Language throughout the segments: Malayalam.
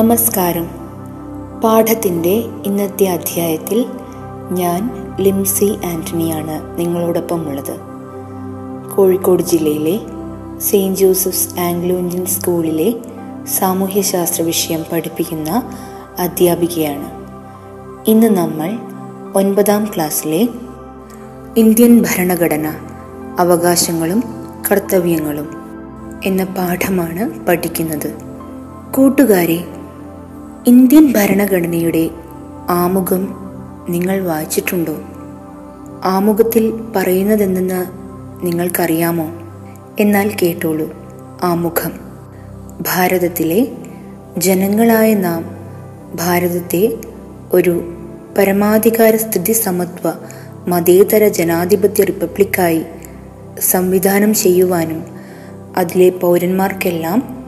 നമസ്കാരം. പാഠത്തിന്റെ ഇന്നത്തെ അധ്യായത്തിൽ ഞാൻ ലിംസി ആന്റണിയാണ് നിങ്ങളോടൊപ്പം ഉള്ളത് കോഴിക്കോട് ജില്ലയിലെ സെയിന്റ് ജോസഫ്സ് ആംഗ്ലോ ഇന്ത്യൻ സ്കൂളിലെ സാമൂഹ്യശാസ്ത്ര വിഷയം പഠിപ്പിക്കുന്ന അധ്യാപികയാണ്. ഇന്ന് നമ്മൾ ഒൻപതാം ക്ലാസ്സിലെ ഇന്ത്യൻ ഭരണഘടന അവകാശങ്ങളും കർത്തവ്യങ്ങളും എന്ന പാഠമാണ് പഠിക്കുന്നത്. കൂട്ടുകാരെ ഇന്ത്യൻ ഭരണഘടനയുടെ ആമുഖം നിങ്ങൾ വായിച്ചിട്ടുണ്ടോ? ആമുഖത്തിൽ പറയുന്നതെന്തെന്ന് നിങ്ങൾക്കറിയാമോ? എന്നാൽ കേട്ടോളൂ. ആമുഖം. ഭാരതത്തിലെ ജനങ്ങളായ നാം ഭാരതത്തെ ഒരു പരമാധികാര സ്ഥിതി സമത്വ മതേതര ജനാധിപത്യ റിപ്പബ്ലിക്കായി സംവിധാനം ചെയ്യുവാനും അതിലെ പൗരന്മാർക്കെല്ലാം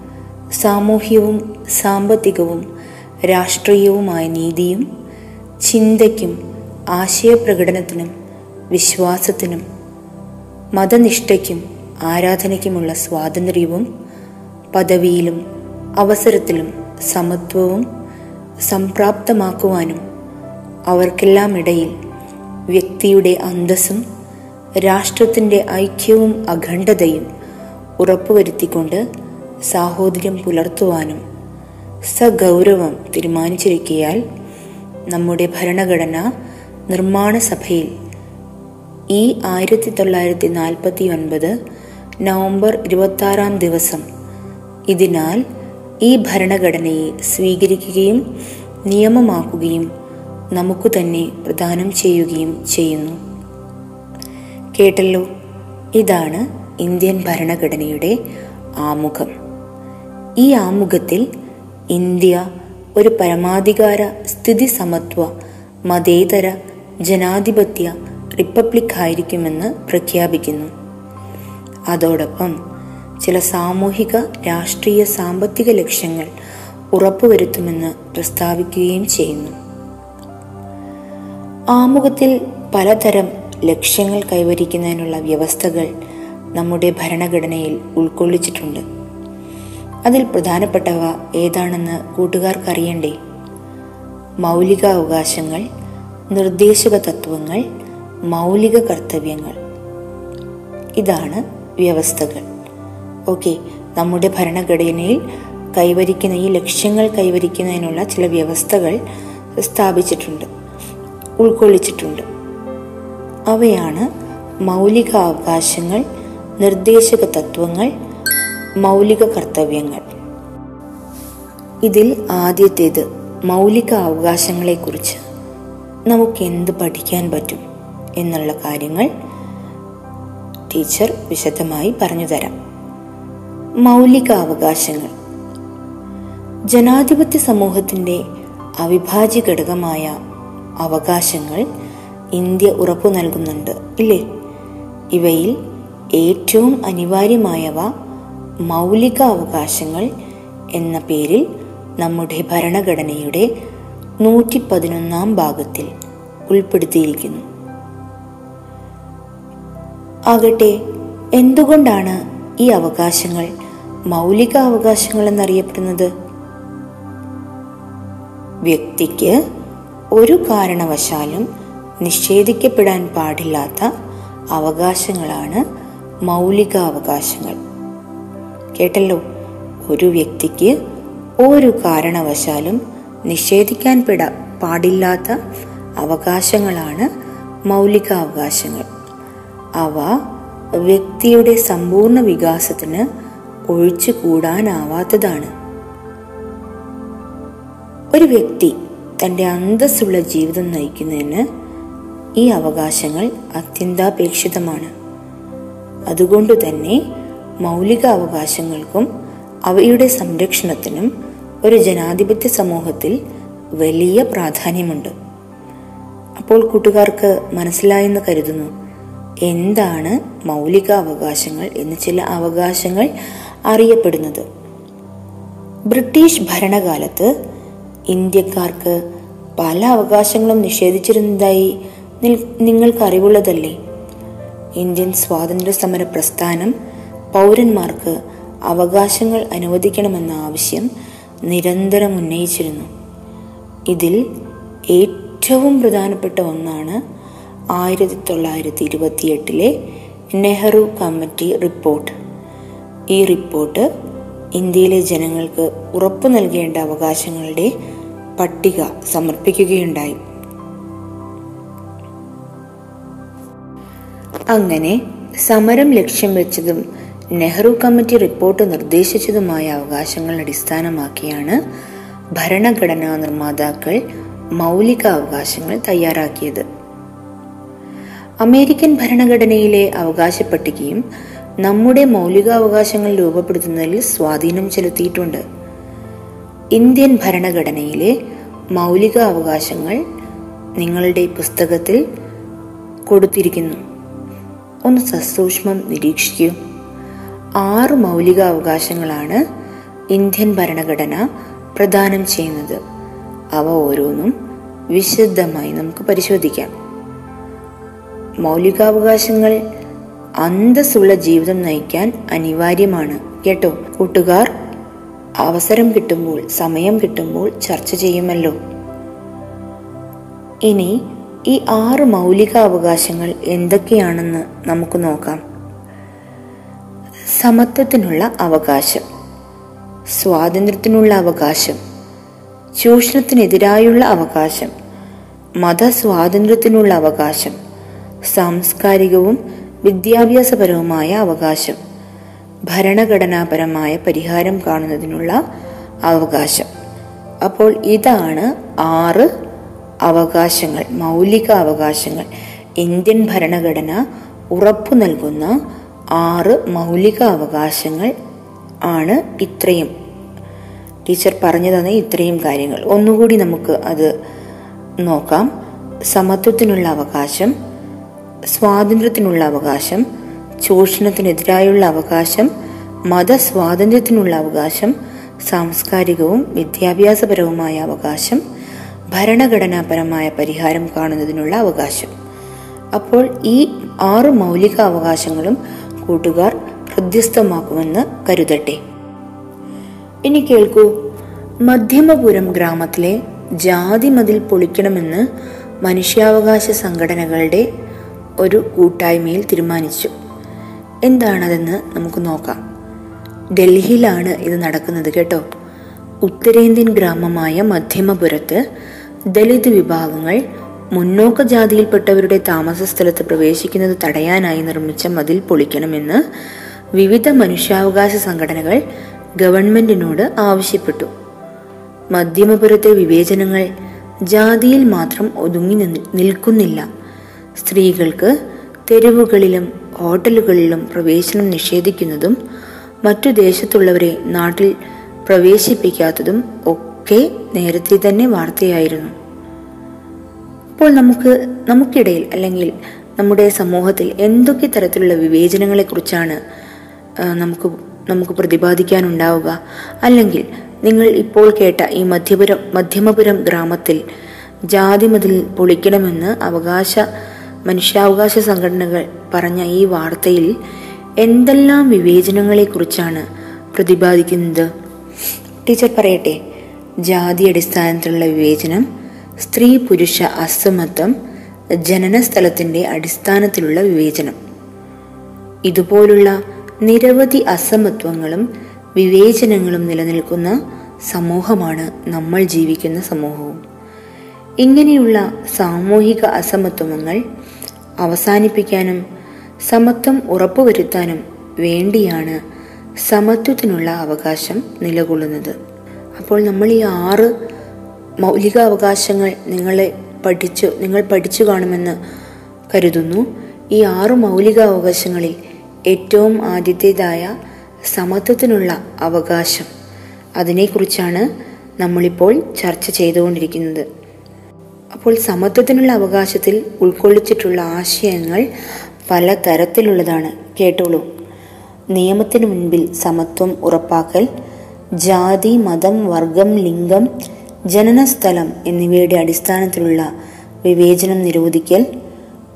സാമൂഹ്യവും സാമ്പത്തികവും രാഷ്ട്രീയവുമായ നീതിയും ചിന്തയ്ക്കും ആശയപ്രകടനത്തിനും വിശ്വാസത്തിനും മതനിഷ്ഠയ്ക്കും ആരാധനയ്ക്കുമുള്ള സ്വാതന്ത്ര്യവും പദവിയിലും അവസരത്തിലും സമത്വവും സംപ്രാപ്തമാക്കുവാനും അവർക്കെല്ലാം ഇടയിൽ വ്യക്തിയുടെ അന്തസ്സും രാഷ്ട്രത്തിന്റെ ഐക്യവും അഖണ്ഡതയും ഉറപ്പുവരുത്തിക്കൊണ്ട് സാഹോദര്യം പുലർത്തുവാനും സഗൗരവം തീരുമാനിച്ചിരിക്കയാൽ നമ്മുടെ ഭരണഘടന നിർമ്മാണ സഭയിൽ ഈ ആയിരത്തി തൊള്ളായിരത്തി നാൽപ്പത്തി ഒൻപത് നവംബർ ഇരുപത്താറാം ദിവസം ഇതിനാൽ ഈ ഭരണഘടനയെ സ്വീകരിക്കുകയും നിയമമാക്കുകയും നമുക്ക് തന്നെ പ്രദാനം ചെയ്യുകയും ചെയ്യുന്നു. കേട്ടല്ലോ? ഇതാണ് ഇന്ത്യൻ ഭരണഘടനയുടെ ആമുഖം. ഈ ആമുഖത്തിൽ ഇന്ത്യ ഒരു പരമാധികാര സ്ഥിതി സമത്വ മതേതര ജനാധിപത്യ റിപ്പബ്ലിക് ആയിരിക്കുമെന്ന് പ്രഖ്യാപിക്കുന്നു. അതോടൊപ്പം ചില സാമൂഹിക രാഷ്ട്രീയ സാമ്പത്തിക ലക്ഷ്യങ്ങൾ ഉറപ്പുവരുത്തുമെന്ന് പ്രസ്താവിക്കുകയും ചെയ്യുന്നു. ആമുഖത്തിൽ പലതരം ലക്ഷ്യങ്ങൾ കൈവരിക്കുന്നതിനുള്ള വ്യവസ്ഥകൾ നമ്മുടെ ഭരണഘടനയിൽ ഉൾക്കൊള്ളിച്ചിട്ടുണ്ട്. അതിൽ പ്രധാനപ്പെട്ടവ ഏതാണെന്ന് കൂട്ടുകാർക്കറിയണ്ടേ? മൗലിക അവകാശങ്ങൾ നിർദ്ദേശക തത്വങ്ങൾ മൗലിക കർത്തവ്യങ്ങൾ ഇതാണ് വ്യവസ്ഥകൾ. ഓക്കെ നമ്മുടെ ഭരണഘടനയിൽ കൈവരിക്കുന്ന ഈ ലക്ഷ്യങ്ങൾ കൈവരിക്കുന്നതിനുള്ള ചില വ്യവസ്ഥകൾ സ്ഥാപിച്ചിട്ടുണ്ട് ഉൾക്കൊള്ളിച്ചിട്ടുണ്ട്. അവയാണ് മൗലിക അവകാശങ്ങൾ നിർദ്ദേശക തത്വങ്ങൾ മൗലിക കർത്തവ്യങ്ങൾ. ഇതിൽ ആദ്യത്തേത് മൗലിക അവകാശങ്ങളെക്കുറിച്ച് നമുക്ക് എന്ത് പഠിക്കാൻ പറ്റും എന്നുള്ള കാര്യങ്ങൾ ടീച്ചർ വിശദമായി പറഞ്ഞു തരാം മൗലിക അവകാശങ്ങൾ. ജനാധിപത്യ സമൂഹത്തിന്റെ അവിഭാജ്യ ഘടകമായ അവകാശങ്ങൾ ഇന്ത്യ ഉറപ്പു നൽകുന്നുണ്ട് ഇല്ലേ? ഇവയിൽ ഏറ്റവും അനിവാര്യമായവ മൗലിക അവകാശങ്ങൾ എന്ന പേരിൽ നമ്മുടെ ഭരണഘടനയുടെ നൂറ്റി പതിനൊന്നാം ഭാഗത്തിൽ ഉൾപ്പെടുത്തിയിരിക്കുന്നു. ആകട്ടെ എന്തുകൊണ്ടാണ് ഈ അവകാശങ്ങൾ മൗലിക അവകാശങ്ങൾ എന്നറിയപ്പെടുന്നത്? വ്യക്തിക്ക് ഒരു കാരണവശാലും നിഷേധിക്കപ്പെടാൻ പാടില്ലാത്ത അവകാശങ്ങളാണ് മൗലിക അവകാശങ്ങൾ കേട്ടല്ലോ. ഒരു വ്യക്തിക്ക് ഒരു കാരണവശാലും നിഷേധിക്കാൻ പെടാ പാടില്ലാത്ത അവകാശങ്ങളാണ് മൗലികാവകാശങ്ങൾ. അവ വ്യക്തിയുടെ സമ്പൂർണ വികാസത്തിന് ഒഴിച്ചു കൂടാനാവാത്തതാണ് ഒരു വ്യക്തി തന്റെ അന്തസ്സുള്ള ജീവിതം നയിക്കുന്നതിന് ഈ അവകാശങ്ങൾ അത്യന്താപേക്ഷിതമാണ്. അതുകൊണ്ട് തന്നെ മൗലിക അവകാശങ്ങൾക്കും അവയുടെ സംരക്ഷണത്തിനും ഒരു ജനാധിപത്യ സമൂഹത്തിൽ വലിയ പ്രാധാന്യമുണ്ട്. അപ്പോൾ കൂട്ടുകാർക്ക് മനസ്സിലായെന്ന് കരുതുന്നു എന്താണ് മൗലിക അവകാശങ്ങൾ എന്ന് ചില അവകാശങ്ങൾ അറിയപ്പെടുന്നത്? ബ്രിട്ടീഷ് ഭരണകാലത്ത് ഇന്ത്യക്കാർക്ക് പല അവകാശങ്ങളും നിഷേധിച്ചിരുന്നതായി നിങ്ങൾക്ക് അറിവുള്ളതല്ലേ ഇന്ത്യൻ സ്വാതന്ത്ര്യ സമര പ്രസ്ഥാനം പൗരന്മാർക്ക് അവകാശങ്ങൾ അനുവദിക്കണമെന്ന ആവശ്യം നിരന്തരം ഉന്നയിച്ചിരുന്നു. ഇതിൽ ഏറ്റവും പ്രധാനപ്പെട്ട ഒന്നാണ് ആയിരത്തി തൊള്ളായിരത്തി ഇരുപത്തിയെട്ടിലെ നെഹ്റു കമ്മിറ്റി റിപ്പോർട്ട്. ഈ റിപ്പോർട്ട് ഇന്ത്യയിലെ ജനങ്ങൾക്ക് ഉറപ്പു നൽകേണ്ട അവകാശങ്ങളുടെ പട്ടിക സമർപ്പിക്കുകയുണ്ടായി. അങ്ങനെ സമരം ലക്ഷ്യം വെച്ചതും നെഹ്റു കമ്മിറ്റി റിപ്പോർട്ട് നിർദ്ദേശിച്ചതുമായ അവകാശങ്ങൾ അടിസ്ഥാനമാക്കിയാണ് ഭരണഘടനാ നിർമ്മാതാക്കൾ മൗലിക അവകാശങ്ങൾ തയ്യാറാക്കിയത്. അമേരിക്കൻ ഭരണഘടനയിലെ അവകാശ പട്ടികയും നമ്മുടെ മൗലികാവകാശങ്ങൾ രൂപപ്പെടുത്തുന്നതിൽ സ്വാധീനം ചെലുത്തിയിട്ടുണ്ട്. ഇന്ത്യൻ ഭരണഘടനയിലെ മൗലിക അവകാശങ്ങൾ നിങ്ങളുടെ പുസ്തകത്തിൽ കൊടുത്തിരിക്കുന്നു. ഒന്ന് സസൂക്ഷ്മം നിരീക്ഷിക്കൂ. ആറ് മൗലിക അവകാശങ്ങളാണ് ഇന്ത്യൻ ഭരണഘടന പ്രദാനം ചെയ്യുന്നത്. അവ ഓരോന്നും വിശദമായി നമുക്ക് പരിശോധിക്കാം. മൗലികാവകാശങ്ങൾ അന്തസ്സുള്ള ജീവിതം നയിക്കാൻ അനിവാര്യമാണ്. കേട്ടോ? കൂട്ടുകാർ അവസരം കിട്ടുമ്പോൾ സമയം കിട്ടുമ്പോൾ ചർച്ച ചെയ്യുമല്ലോ. ഇനി ഈ ആറ് മൗലിക അവകാശങ്ങൾ എന്തൊക്കെയാണെന്ന് നമുക്ക് നോക്കാം. സമത്വത്തിനുള്ള അവകാശം സ്വാതന്ത്ര്യത്തിനുള്ള അവകാശം ചൂഷണത്തിനെതിരായുള്ള അവകാശം മതസ്വാതന്ത്ര്യത്തിനുള്ള അവകാശം സാംസ്കാരികവും വിദ്യാഭ്യാസപരവുമായ അവകാശം ഭരണഘടനാപരമായ പരിഹാരം കാണുന്നതിനുള്ള അവകാശം. അപ്പോൾ ഇതാണ് ആറ് അവകാശങ്ങൾ മൗലിക അവകാശങ്ങൾ ഇന്ത്യൻ ഭരണഘടന ഉറപ്പു നൽകുന്ന ആറ് മൗലിക അവകാശങ്ങൾ ആണ് ഇത്രയും. ടീച്ചർ പറഞ്ഞു തന്ന ഇത്രയും കാര്യങ്ങൾ. ഒന്നുകൂടി നമുക്ക് അത് നോക്കാം. സമത്വത്തിനുള്ള അവകാശം സ്വാതന്ത്ര്യത്തിനുള്ള അവകാശം ചൂഷണത്തിനെതിരായുള്ള അവകാശം മതസ്വാതന്ത്ര്യത്തിനുള്ള അവകാശം സാംസ്കാരികവും വിദ്യാഭ്യാസപരവുമായ അവകാശം ഭരണഘടനാപരമായ പരിഹാരം കാണുന്നതിനുള്ള അവകാശം. അപ്പോൾ ഈ ആറ് മൗലിക അവകാശങ്ങളും കൂട്ടുകാർ ഹൃദ്യസ്ഥമാക്കുമെന്ന് കരുതട്ടെ. ഇനി കേൾക്കൂ. മധ്യമപുരം ഗ്രാമത്തിലെ ജാതി മതിൽ പൊളിക്കണമെന്ന് മനുഷ്യാവകാശ സംഘടനകളുടെ ഒരു കൂട്ടായ്മയിൽ തീരുമാനിച്ചു. എന്താണതെന്ന് നമുക്ക് നോക്കാം. ഡൽഹിയിലാണ് ഇത് നടക്കുന്നത് കേട്ടോ. ഉത്തരേന്ത്യൻ ഗ്രാമമായ മധ്യമപുരത്ത് ദലിത് വിഭാഗങ്ങൾ മുന്നോക്ക ജാതിയിൽപ്പെട്ടവരുടെ താമസ സ്ഥലത്ത് പ്രവേശിക്കുന്നത് തടയാനായി നിർമ്മിച്ച മതിൽ പൊളിക്കണമെന്ന് വിവിധ മനുഷ്യാവകാശ സംഘടനകൾ ഗവൺമെന്റിനോട് ആവശ്യപ്പെട്ടു. മധ്യമപുരത്തെ വിവേചനങ്ങൾ ജാതിയിൽ മാത്രം ഒതുങ്ങി നിൽക്കുന്നില്ല. സ്ത്രീകൾക്ക് തെരുവുകളിലും ഹോട്ടലുകളിലും പ്രവേശനം നിഷേധിക്കുന്നതും മറ്റു ദേശത്തുള്ളവരെ നാട്ടിൽ പ്രവേശിപ്പിക്കാത്തതും ഒക്കെ നേരത്തെ തന്നെ വാർത്തയായിരുന്നു. അപ്പോൾ നമുക്ക് നമുക്കിടയിൽ അല്ലെങ്കിൽ നമ്മുടെ സമൂഹത്തിൽ എന്തൊക്കെ തരത്തിലുള്ള വിവേചനങ്ങളെ കുറിച്ചാണ് നമുക്ക് നമുക്ക് പ്രതിപാദിക്കാനുണ്ടാവുക? അല്ലെങ്കിൽ നിങ്ങൾ ഇപ്പോൾ കേട്ട ഈ മധ്യപുരം മധ്യമപുരം ഗ്രാമത്തിൽ ജാതി മതിൽ പൊളിക്കണമെന്ന് അവകാശ മനുഷ്യാവകാശ സംഘടനകൾ പറഞ്ഞ ഈ വാർത്തയിൽ എന്തെല്ലാം വിവേചനങ്ങളെ കുറിച്ചാണ് പ്രതിപാദിക്കുന്നത്? ടീച്ചർ പറയട്ടെ ജാതി അടിസ്ഥാനത്തിലുള്ള വിവേചനം സ്ത്രീ പുരുഷ അസമത്വം ജനന സ്ഥലത്തിന്റെ അടിസ്ഥാനത്തിലുള്ള വിവേചനം. ഇതുപോലുള്ള നിരവധി അസമത്വങ്ങളും വിവേചനങ്ങളും നിലനിൽക്കുന്ന സമൂഹമാണ് നമ്മൾ ജീവിക്കുന്ന സമൂഹവും. ഇങ്ങനെയുള്ള സാമൂഹിക അസമത്വങ്ങൾ അവസാനിപ്പിക്കാനും സമത്വം ഉറപ്പുവരുത്താനും വേണ്ടിയാണ് സമത്വത്തിനുള്ള അവകാശം നിലകൊള്ളുന്നത്. അപ്പോൾ നമ്മൾ ഈ ആറ് മൗലിക അവകാശങ്ങൾ നിങ്ങളെ പഠിച്ചു നിങ്ങൾ പഠിച്ചു കാണുമെന്ന് കരുതുന്നു. ഈ ആറു മൗലിക അവകാശങ്ങളിൽ ഏറ്റവും ആദ്യത്തേതായ സമത്വത്തിനുള്ള അവകാശം. അതിനെക്കുറിച്ചാണ് നമ്മളിപ്പോൾ ചർച്ച ചെയ്തുകൊണ്ടിരിക്കുന്നത്. അപ്പോൾ സമത്വത്തിനുള്ള അവകാശത്തിൽ ഉൾക്കൊള്ളിച്ചിട്ടുള്ള ആശയങ്ങൾ പല തരത്തിലുള്ളതാണ്. കേട്ടോളൂ. നിയമത്തിന് മുൻപിൽ സമത്വം ഉറപ്പാക്കൽ ജാതി മതം വർഗം ലിംഗം ജനനസ്ഥലം എന്നിവയുടെ അടിസ്ഥാനത്തിലുള്ള വിവേചനം നിരോധിക്കൽ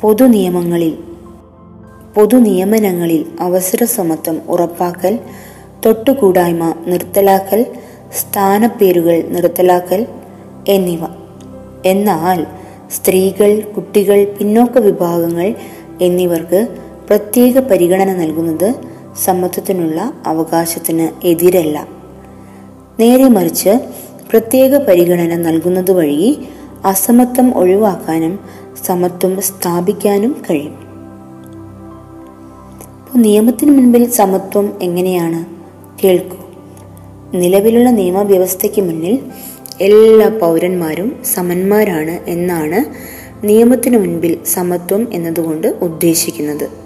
പൊതു നിയമങ്ങളിൽ പൊതു നിയമനങ്ങളിൽ അവസര സമത്വം ഉറപ്പാക്കൽ തൊട്ടുകൂടായ്മ നിർത്തലാക്കൽ സ്ഥാനപ്പേരുകൾ നിർത്തലാക്കൽ എന്നിവ. എന്നാൽ സ്ത്രീകൾ കുട്ടികൾ പിന്നോക്ക വിഭാഗങ്ങൾ എന്നിവർക്ക് പ്രത്യേക പരിഗണന നൽകുന്നത് സമത്വത്തിനുള്ള അവകാശത്തിന് എതിരല്ല. നേരെ മറിച്ച് പ്രത്യേക പരിഗണന നൽകുന്നത് വഴി അസമത്വം ഒഴിവാക്കാനും സമത്വം സ്ഥാപിക്കാനും കഴിയും. ഇപ്പോൾ നിയമത്തിന് മുൻപിൽ സമത്വം എങ്ങനെയാണ്? കേൾക്കൂ. നിലവിലുള്ള നിയമവ്യവസ്ഥയ്ക്ക് മുന്നിൽ എല്ലാ പൗരന്മാരും സമന്മാരാണ് എന്നാണ് നിയമത്തിനു മുൻപിൽ സമത്വം എന്നതുകൊണ്ട് ഉദ്ദേശിക്കുന്നത്.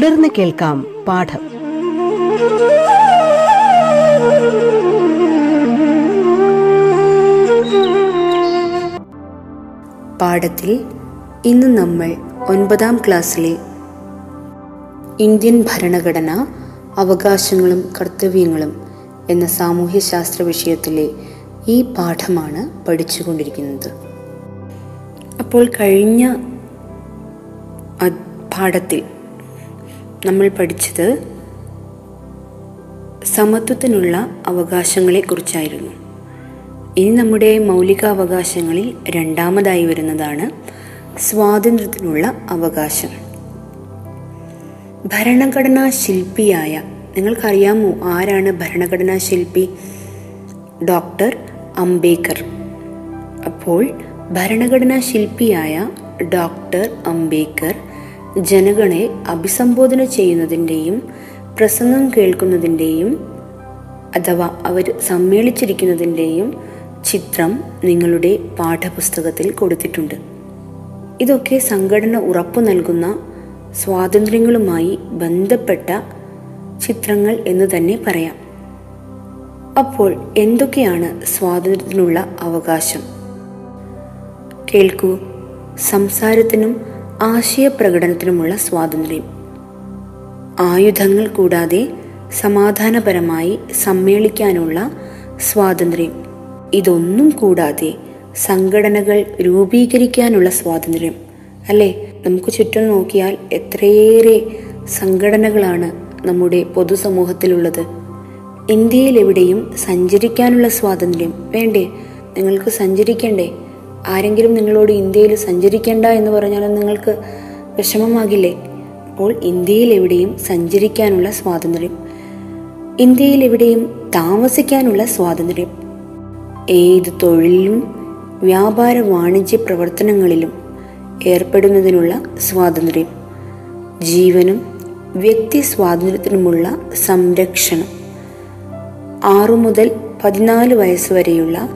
തുടർന്ന് കേൾക്കാം പാഠം. പാഠത്തിൽ ഇന്ന് നമ്മൾ ഒൻപതാം ക്ലാസ്സിലെ ഇന്ത്യൻ ഭരണഘടന അവകാശങ്ങളും കർത്തവ്യങ്ങളും എന്ന സാമൂഹ്യശാസ്ത്ര വിഷയത്തിലെ ഈ പാഠമാണ് പഠിച്ചുകൊണ്ടിരിക്കുന്നത്. അപ്പോൾ കഴിഞ്ഞ പാഠത്തിൽ നമ്മൾ പഠിച്ചത് സമത്വത്തിനുള്ള അവകാശങ്ങളെക്കുറിച്ചായിരുന്നു. ഇനി നമ്മുടെ മൗലികാവകാശങ്ങളിൽ രണ്ടാമതായി വരുന്നതാണ് സ്വാതന്ത്ര്യത്തിനുള്ള അവകാശം. ഭരണഘടനാ ശില്പിയായ നിങ്ങൾക്കറിയാമോ ആരാണ് ഭരണഘടനാ ശില്പി? ഡോക്ടർ അംബേദ്കർ. അപ്പോൾ ഭരണഘടനാ ശില്പിയായ ഡോക്ടർ അംബേദ്കർ ജനങ്ങളെ അഭിസംബോധന ചെയ്യുന്നതിന്റെയും പ്രസംഗം കേൾക്കുന്നതിന്റെയും അഥവാ അവർ സമ്മേളിച്ചിരിക്കുന്നതിന്റെയും ചിത്രം നിങ്ങളുടെ പാഠപുസ്തകത്തിൽ കൊടുത്തിട്ടുണ്ട്. ഇതൊക്കെ സംഘടന ഉറപ്പു നൽകുന്ന സ്വാതന്ത്ര്യങ്ങളുമായി ബന്ധപ്പെട്ട ചിത്രങ്ങൾ എന്ന് തന്നെ പറയാം. അപ്പോൾ എന്തൊക്കെയാണ് സ്വാതന്ത്ര്യത്തിനുള്ള അവകാശം? കേൾക്കൂ. സംസാരത്തിനും ആശയപ്രകടനത്തിനുമുള്ള സ്വാതന്ത്ര്യം. ആയുധങ്ങൾ കൂടാതെ സമാധാനപരമായി സമ്മേളിക്കാനുള്ള സ്വാതന്ത്ര്യം. ഇതൊന്നും കൂടാതെ സംഘടനകൾ രൂപീകരിക്കാനുള്ള സ്വാതന്ത്ര്യം. അല്ലേ? നമുക്ക് ചുറ്റും നോക്കിയാൽ എത്രയേറെ സംഘടനകളാണ് നമ്മുടെ പൊതുസമൂഹത്തിലുള്ളത്. ഇന്ത്യയിൽ എവിടെയും സഞ്ചരിക്കാനുള്ള സ്വാതന്ത്ര്യം വേണ്ടേ? നിങ്ങൾക്ക് സഞ്ചരിക്കണ്ടേ? ആരെങ്കിലും നിങ്ങളോട് ഇന്ത്യയിൽ സഞ്ചരിക്കേണ്ട എന്ന് പറഞ്ഞാലും നിങ്ങൾക്ക് വിഷമമാകില്ലേ? അപ്പോൾ ഇന്ത്യയിൽ എവിടെയും സഞ്ചരിക്കാനുള്ള സ്വാതന്ത്ര്യം. ഇന്ത്യയിൽ എവിടെയും താമസിക്കാനുള്ള സ്വാതന്ത്ര്യം. ഏത് തൊഴിലിലും വ്യാപാര വാണിജ്യ പ്രവർത്തനങ്ങളിലും ഏർപ്പെടുന്നതിനുള്ള സ്വാതന്ത്ര്യം. ജീവനും വ്യക്തി സ്വാതന്ത്ര്യത്തിനുമുള്ള സംരക്ഷണം. ആറു മുതൽ പതിനാല് വയസ്സ് വരെയുള്ള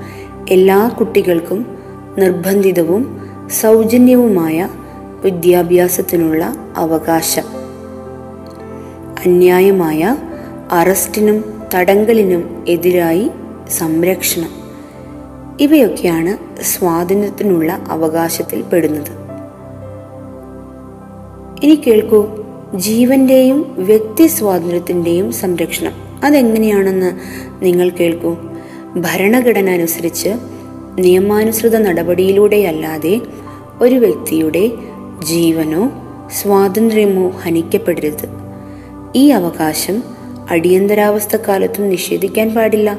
എല്ലാ കുട്ടികൾക്കും നിർബന്ധിതവും സൗജന്യവുമായ വിദ്യാഭ്യാസത്തിനുള്ള അവകാശം. അന്യായമായ അറസ്റ്റിനും തടങ്കലിനും എതിരായി സംരക്ഷണം. ഇവയൊക്കെയാണ് സ്വാതന്ത്ര്യത്തിനുള്ള അവകാശത്തിൽ പെടുന്നത്. ഇനി കേൾക്കൂ. ജീവന്റെയും വ്യക്തി സ്വാതന്ത്ര്യത്തിന്റെയും സംരക്ഷണം. അതെങ്ങനെയാണെന്ന് നിങ്ങൾ കേൾക്കൂ. ഭരണഘടന അനുസരിച്ച് നിയമാനുസൃത നടപടിയിലൂടെയല്ലാതെ ഒരു വ്യക്തിയുടെ ജീവനോ സ്വാതന്ത്ര്യമോ ഹനിക്കപ്പെടരുത്. ഈ അവകാശം അടിയന്തരാവസ്ഥ കാലത്തും നിഷേധിക്കാൻ പാടില്ല.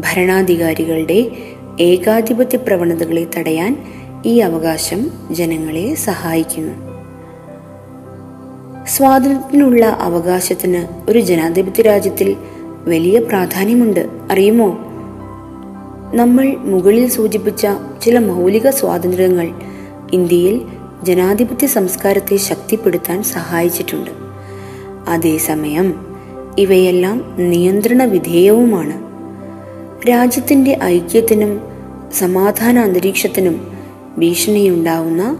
ഭരണാധികാരികളുടെ ഏകാധിപത്യ പ്രവണതകളെ തടയാൻ ഈ അവകാശം ജനങ്ങളെ സഹായിക്കുന്നു. സ്വാതന്ത്ര്യത്തിനുള്ള അവകാശത്തിന് ഒരു ജനാധിപത്യ രാജ്യത്തിൽ വലിയ പ്രാധാന്യമുണ്ട്. അറിയുമോ? നമ്മൾ മുകളിൽ സൂചിപ്പിച്ച ചില മൗലിക സ്വാതന്ത്ര്യങ്ങൾ ഇന്ത്യയിൽ ജനാധിപത്യ സംസ്കാരത്തെ ശക്തിപ്പെടുത്താൻ സഹായിച്ചിട്ടുണ്ട്. അതേസമയം ഇവയെല്ലാം നിയന്ത്രണ വിധേയവുമാണ്. രാജ്യത്തിന്റെ ഐക്യത്തിനും സമാധാന അന്തരീക്ഷത്തിനും ഭീഷണിയുണ്ടാവുന്ന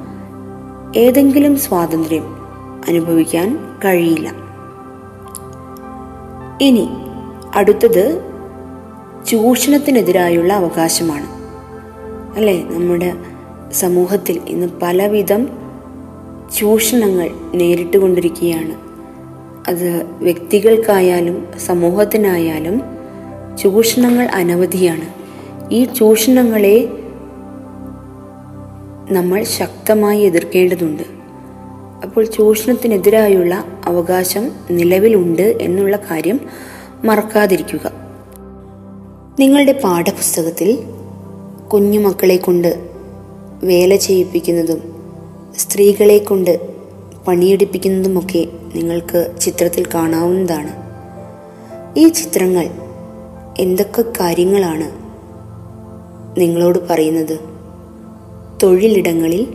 ഏതെങ്കിലും സ്വാതന്ത്ര്യം അനുഭവിക്കാൻ കഴിയില്ല. ഇനി അടുത്തത് ചൂഷണത്തിനെതിരായുള്ള അവകാശമാണ്. അല്ലേ? നമ്മുടെ സമൂഹത്തിൽ ഇന്ന് പലവിധം ചൂഷണങ്ങൾ നേരിട്ടുകൊണ്ടിരിക്കുകയാണ്. അത് വ്യക്തികൾക്കായാലും സമൂഹത്തിനായാലും ചൂഷണങ്ങൾ അനവധിയാണ്. ഈ ചൂഷണങ്ങളെ നമ്മൾ ശക്തമായി എതിർക്കേണ്ടതുണ്ട്. അപ്പോൾ ചൂഷണത്തിനെതിരായുള്ള അവകാശം നിലവിലുണ്ട് എന്നുള്ള കാര്യം മറക്കാതിരിക്കുക. നിങ്ങളുടെ പാഠപുസ്തകത്തിൽ കുഞ്ഞുമക്കളെ കൊണ്ട് വേല ചെയ്യിപ്പിക്കുന്നതും സ്ത്രീകളെ കൊണ്ട് പണിയെടുപ്പിക്കുന്നതുമൊക്കെ നിങ്ങൾക്ക് ചിത്രത്തിൽ കാണാവുന്നതാണ്. ഈ ചിത്രങ്ങൾ എന്തൊക്കെ കാര്യങ്ങളാണ് നിങ്ങളോട് പറയുന്നത്? തൊഴിലിടങ്ങളിൽ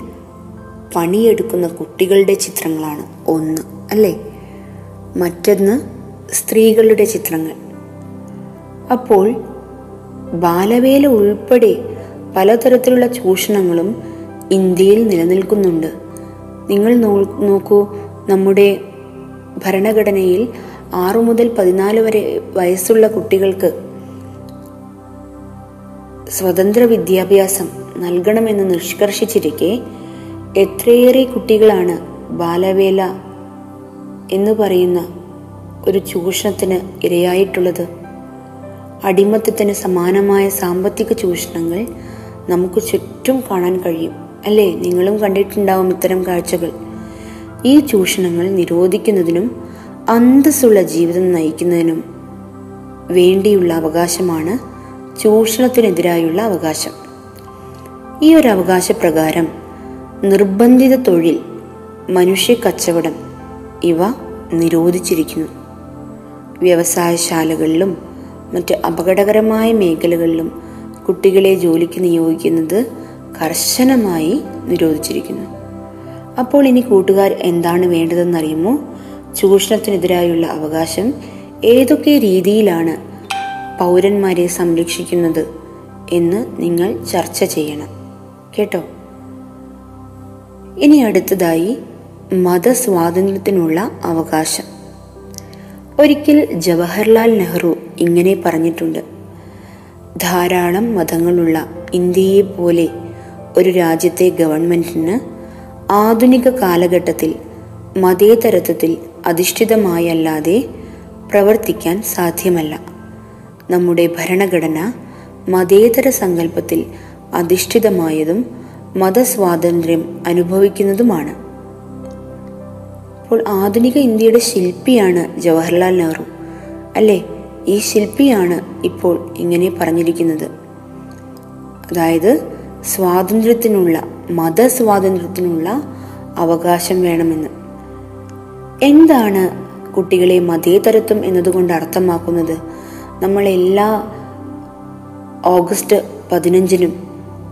പണിയെടുക്കുന്ന കുട്ടികളുടെ ചിത്രങ്ങളാണ് ഒന്ന് അല്ലേ? മറ്റൊന്ന് സ്ത്രീകളുടെ ചിത്രങ്ങൾ. അപ്പോൾ ബാലവേല ഉൾപ്പെടെ പലതരത്തിലുള്ള ചൂഷണങ്ങളും ഇന്ത്യയിൽ നിലനിൽക്കുന്നുണ്ട്. നിങ്ങൾ നോക്കൂ നമ്മുടെ ഭരണഘടനയിൽ ആറു മുതൽ പതിനാല് വരെ വയസ്സുള്ള കുട്ടികൾക്ക് സ്വതന്ത്ര വിദ്യാഭ്യാസം നൽകണമെന്ന് നിഷ്കർഷിച്ചിരിക്കെ എത്രയേറെ കുട്ടികളാണ് ബാലവേല എന്ന് പറയുന്ന ഒരു ചൂഷണത്തിന് ഇരയായിട്ടുള്ളത്. അടിമത്തത്തിന് സമാനമായ സാമ്പത്തിക ചൂഷണങ്ങൾ നമുക്ക് ചുറ്റും കാണാൻ കഴിയും. അല്ലേ? നിങ്ങളും കണ്ടിട്ടുണ്ടാവും ഇത്തരം കാഴ്ചകൾ. ഈ ചൂഷണങ്ങൾ നിരോധിക്കുന്നതിനും അന്തസ്സുള്ള ജീവിതം നയിക്കുന്നതിനും വേണ്ടിയുള്ള അവകാശമാണ് ചൂഷണത്തിനെതിരായുള്ള അവകാശം. ഈ ഒരു അവകാശപ്രകാരം നിർബന്ധിത തൊഴിൽ മനുഷ്യ കച്ചവടം ഇവ നിരോധിച്ചിരിക്കുന്നു. വ്യവസായശാലകളിലും മറ്റ് അപകടകരമായ മേഖലകളിലും കുട്ടികളെ ജോലിക്ക് നിയോഗിക്കുന്നത് കർശനമായി നിരോധിച്ചിരിക്കുന്നു. അപ്പോൾ ഇനി കൂട്ടുകാർ എന്താണ് വേണ്ടതെന്നറിയുമോ? ചൂഷണത്തിനെതിരായുള്ള അവകാശം ഏതൊക്കെ രീതിയിലാണ് പൗരന്മാരെ സംരക്ഷിക്കുന്നത് എന്ന് നിങ്ങൾ ചർച്ച ചെയ്യണം. കേട്ടോ? ഇനി അടുത്തതായി മതസ്വാതന്ത്ര്യത്തിനുള്ള അവകാശം. ഒരിക്കൽ ജവഹർലാൽ നെഹ്റു ഇങ്ങനെ പറഞ്ഞിട്ടുണ്ട്. ധാരാളം മതങ്ങളുള്ള ഇന്ത്യയെ പോലെ ഒരു രാജ്യത്തെ ഗവൺമെന്റിന് ആധുനിക കാലഘട്ടത്തിൽ മതേതരത്വത്തിൽ അധിഷ്ഠിതമായല്ലാതെ പ്രവർത്തിക്കാൻ സാധ്യമല്ല. നമ്മുടെ ഭരണഘടന മതേതര സങ്കല്പത്തിൽ അധിഷ്ഠിതമായതും മതസ്വാതന്ത്ര്യം അനുഭവിക്കുന്നതുമാണ്. അപ്പോൾ ആധുനിക ഇന്ത്യയുടെ ശില്പിയാണ് ജവഹർലാൽ നെഹ്റു അല്ലേ? ഈ ശില്പിയാണ് ഇപ്പോൾ ഇങ്ങനെ പറഞ്ഞിരിക്കുന്നത്. അതായത് സ്വാതന്ത്ര്യത്തിനുള്ള മതസ്വാതന്ത്ര്യത്തിനുള്ള അവകാശം വേണമെന്ന്. എന്താണ് കുട്ടികളെ മതേതരത്വം എന്നതുകൊണ്ട് അർത്ഥമാക്കുന്നത്? നമ്മൾ എല്ലാ ഓഗസ്റ്റ് പതിനഞ്ചിനും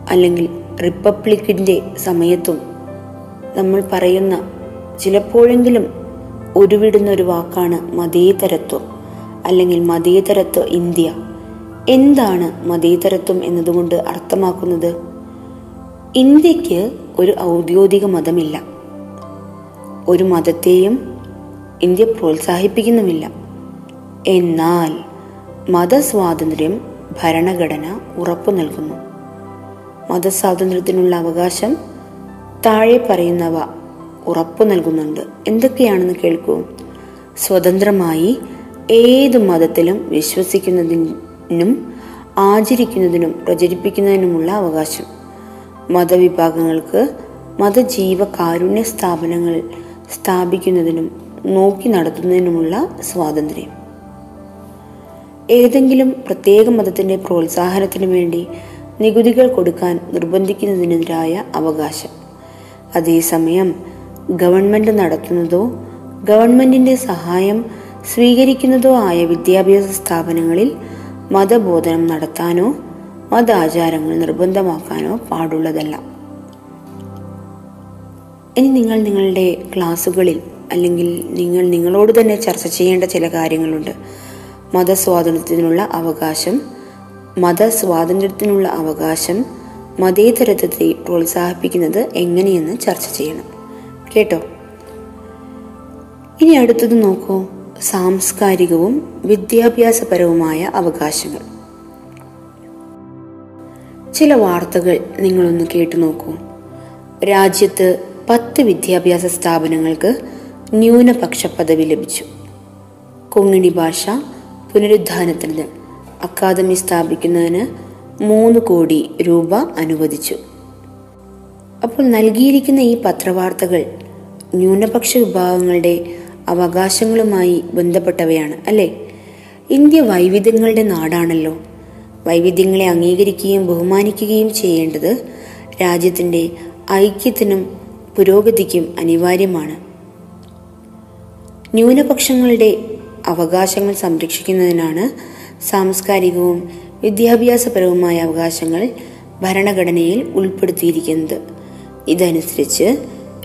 അല്ലെങ്കിൽ റിപ്പബ്ലിക്കിന്റെ സമയത്തും നമ്മൾ പറയുന്ന ചിലപ്പോഴെങ്കിലും ഉരുവിടുന്ന ഒരു വാക്കാണ് മതേതരത്വം. അല്ലെങ്കിൽ മതേതരത്വ ഇന്ത്യ. എന്താണ് മതേതരത്വം എന്നതുകൊണ്ട് അർത്ഥമാക്കുന്നത്? ഇന്ത്യയ്ക്ക് ഒരു ഔദ്യോഗിക മതമില്ല. ഒരു മതത്തെയും ഇന്ത്യ പ്രോത്സാഹിപ്പിക്കുന്നുമില്ല. എന്നാൽ മതസ്വാതന്ത്ര്യം ഭരണഘടന ഉറപ്പു നൽകുന്നു. മതസ്വാതന്ത്ര്യത്തിനുള്ള അവകാശം താഴെ പറയുന്നവ ഉറപ്പു നൽകുന്നുണ്ട്. എന്തൊക്കെയാണെന്ന് കേൾക്കൂ. സ്വതന്ത്രമായി ഏത് മതത്തിലും വിശ്വസിക്കുന്നതിനും ആചരിക്കുന്നതിനും പ്രചരിപ്പിക്കുന്നതിനുമുള്ള അവകാശം. മതവിഭാഗങ്ങൾക്ക് മതജീവ കാരുണ്യ സ്ഥാപനങ്ങൾ സ്ഥാപിക്കുന്നതിനും നോക്കി നടത്തുന്നതിനുമുള്ള സ്വാതന്ത്ര്യം. ഏതെങ്കിലും പ്രത്യേക മതത്തിന്റെ പ്രോത്സാഹനത്തിന് വേണ്ടി നികുതികൾ കൊടുക്കാൻ നിർബന്ധിക്കുന്നതിനെതിരായ അവകാശം. അതേസമയം ഗവൺമെന്റ് നടത്തുന്നതോ ഗവൺമെന്റിന്റെ സഹായം സ്വീകരിക്കുന്നതോ ആയ വിദ്യാഭ്യാസ സ്ഥാപനങ്ങളിൽ മതബോധനം നടത്താനോ മതാചാരങ്ങൾ നിർബന്ധമാക്കാനോ പാടുള്ളതല്ല. ഇനി നിങ്ങൾ നിങ്ങളുടെ ക്ലാസ്സുകളിൽ അല്ലെങ്കിൽ നിങ്ങൾ നിങ്ങളോട് തന്നെ ചർച്ച ചെയ്യേണ്ട ചില കാര്യങ്ങളുണ്ട്. മതസ്വാതന്ത്ര്യത്തിനുള്ള അവകാശം മതസ്വാതന്ത്ര്യത്തിനുള്ള അവകാശം മതേതരത്വത്തെ പ്രോത്സാഹിപ്പിക്കുന്നത് എങ്ങനെയെന്ന് ചർച്ച ചെയ്യണം. കേട്ടോ? ഇനി അടുത്തത് നോക്കൂ. സാംസ്കാരികവും വിദ്യാഭ്യാസപരവുമായ അവകാശങ്ങൾ. ചില വാർത്തകൾ നിങ്ങളൊന്ന് കേട്ടു നോക്കൂ. രാജ്യത്ത് പത്ത് വിദ്യാഭ്യാസ സ്ഥാപനങ്ങൾക്ക് ന്യൂനപക്ഷ പദവി ലഭിച്ചു. കൊങ്ങിണി ഭാഷ പുനരുദ്ധാനത്തിന് അക്കാദമി സ്ഥാപിക്കുന്നതിന് മൂന്ന് കോടി രൂപ അനുവദിച്ചു. അപ്പോൾ നൽകിയിരിക്കുന്ന ഈ പത്രവാർത്തകൾ ന്യൂനപക്ഷ വിഭാഗങ്ങളുടെ അവകാശങ്ങളുമായി ബന്ധപ്പെട്ടവയാണ് അല്ലേ? ഇന്ത്യ വൈവിധ്യങ്ങളുടെ നാടാണല്ലോ. വൈവിധ്യങ്ങളെ അംഗീകരിക്കുകയും ബഹുമാനിക്കുകയും ചെയ്യേണ്ടത് രാജ്യത്തിന്റെ ഐക്യത്തിനും പുരോഗതിക്കും അനിവാര്യമാണ്. ന്യൂനപക്ഷങ്ങളുടെ അവകാശങ്ങൾ സംരക്ഷിക്കുന്നതിനാണ് സാംസ്കാരികവും വിദ്യാഭ്യാസപരവുമായ അവകാശങ്ങൾ ഭരണഘടനയിൽ ഉൾപ്പെടുത്തിയിരിക്കുന്നത്. ഇതനുസരിച്ച്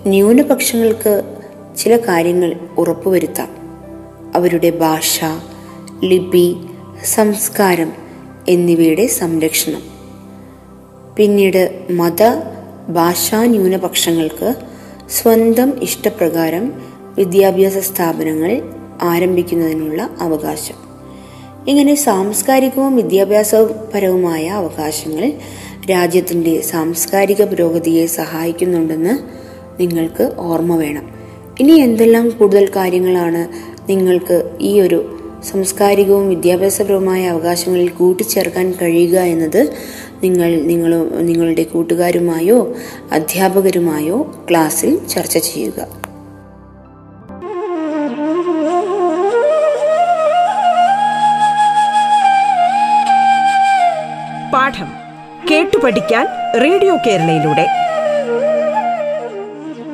ന്യൂനപക്ഷങ്ങൾക്ക് ചില കാര്യങ്ങൾ ഉറപ്പുവരുത്താം. അവരുടെ ഭാഷ ലിപി സംസ്കാരം എന്നിവയുടെ സംരക്ഷണം. പിന്നീട് മത ഭാഷാ ന്യൂനപക്ഷങ്ങൾക്ക് സ്വന്തം ഇഷ്ടപ്രകാരം വിദ്യാഭ്യാസ സ്ഥാപനങ്ങൾ ആരംഭിക്കുന്നതിനുള്ള അവകാശം. ഇങ്ങനെ സാംസ്കാരികവും വിദ്യാഭ്യാസപരവുമായ അവകാശങ്ങൾ രാജ്യത്തിന്റെ സാംസ്കാരിക പുരോഗതിയെ സഹായിക്കുന്നുണ്ടെന്ന് നിങ്ങൾക്ക് ഓർമ്മ വേണം. ഇനി എന്തെല്ലാം കൂടുതൽ കാര്യങ്ങളാണ് നിങ്ങൾക്ക് ഈ ഒരു സാംസ്കാരികവും വിദ്യാഭ്യാസപരവുമായ അവകാശങ്ങളിൽ കൂട്ടിച്ചേർക്കാൻ കഴിയുക എന്നത് നിങ്ങൾ നിങ്ങൾ നിങ്ങളുടെ കൂട്ടുകാരുമായോ അധ്യാപകരുമായോ ക്ലാസ്സിൽ ചർച്ച ചെയ്യുക. പാഠം കേട്ടു പഠിക്കാൻ റേഡിയോ കേരളയിലൂടെ.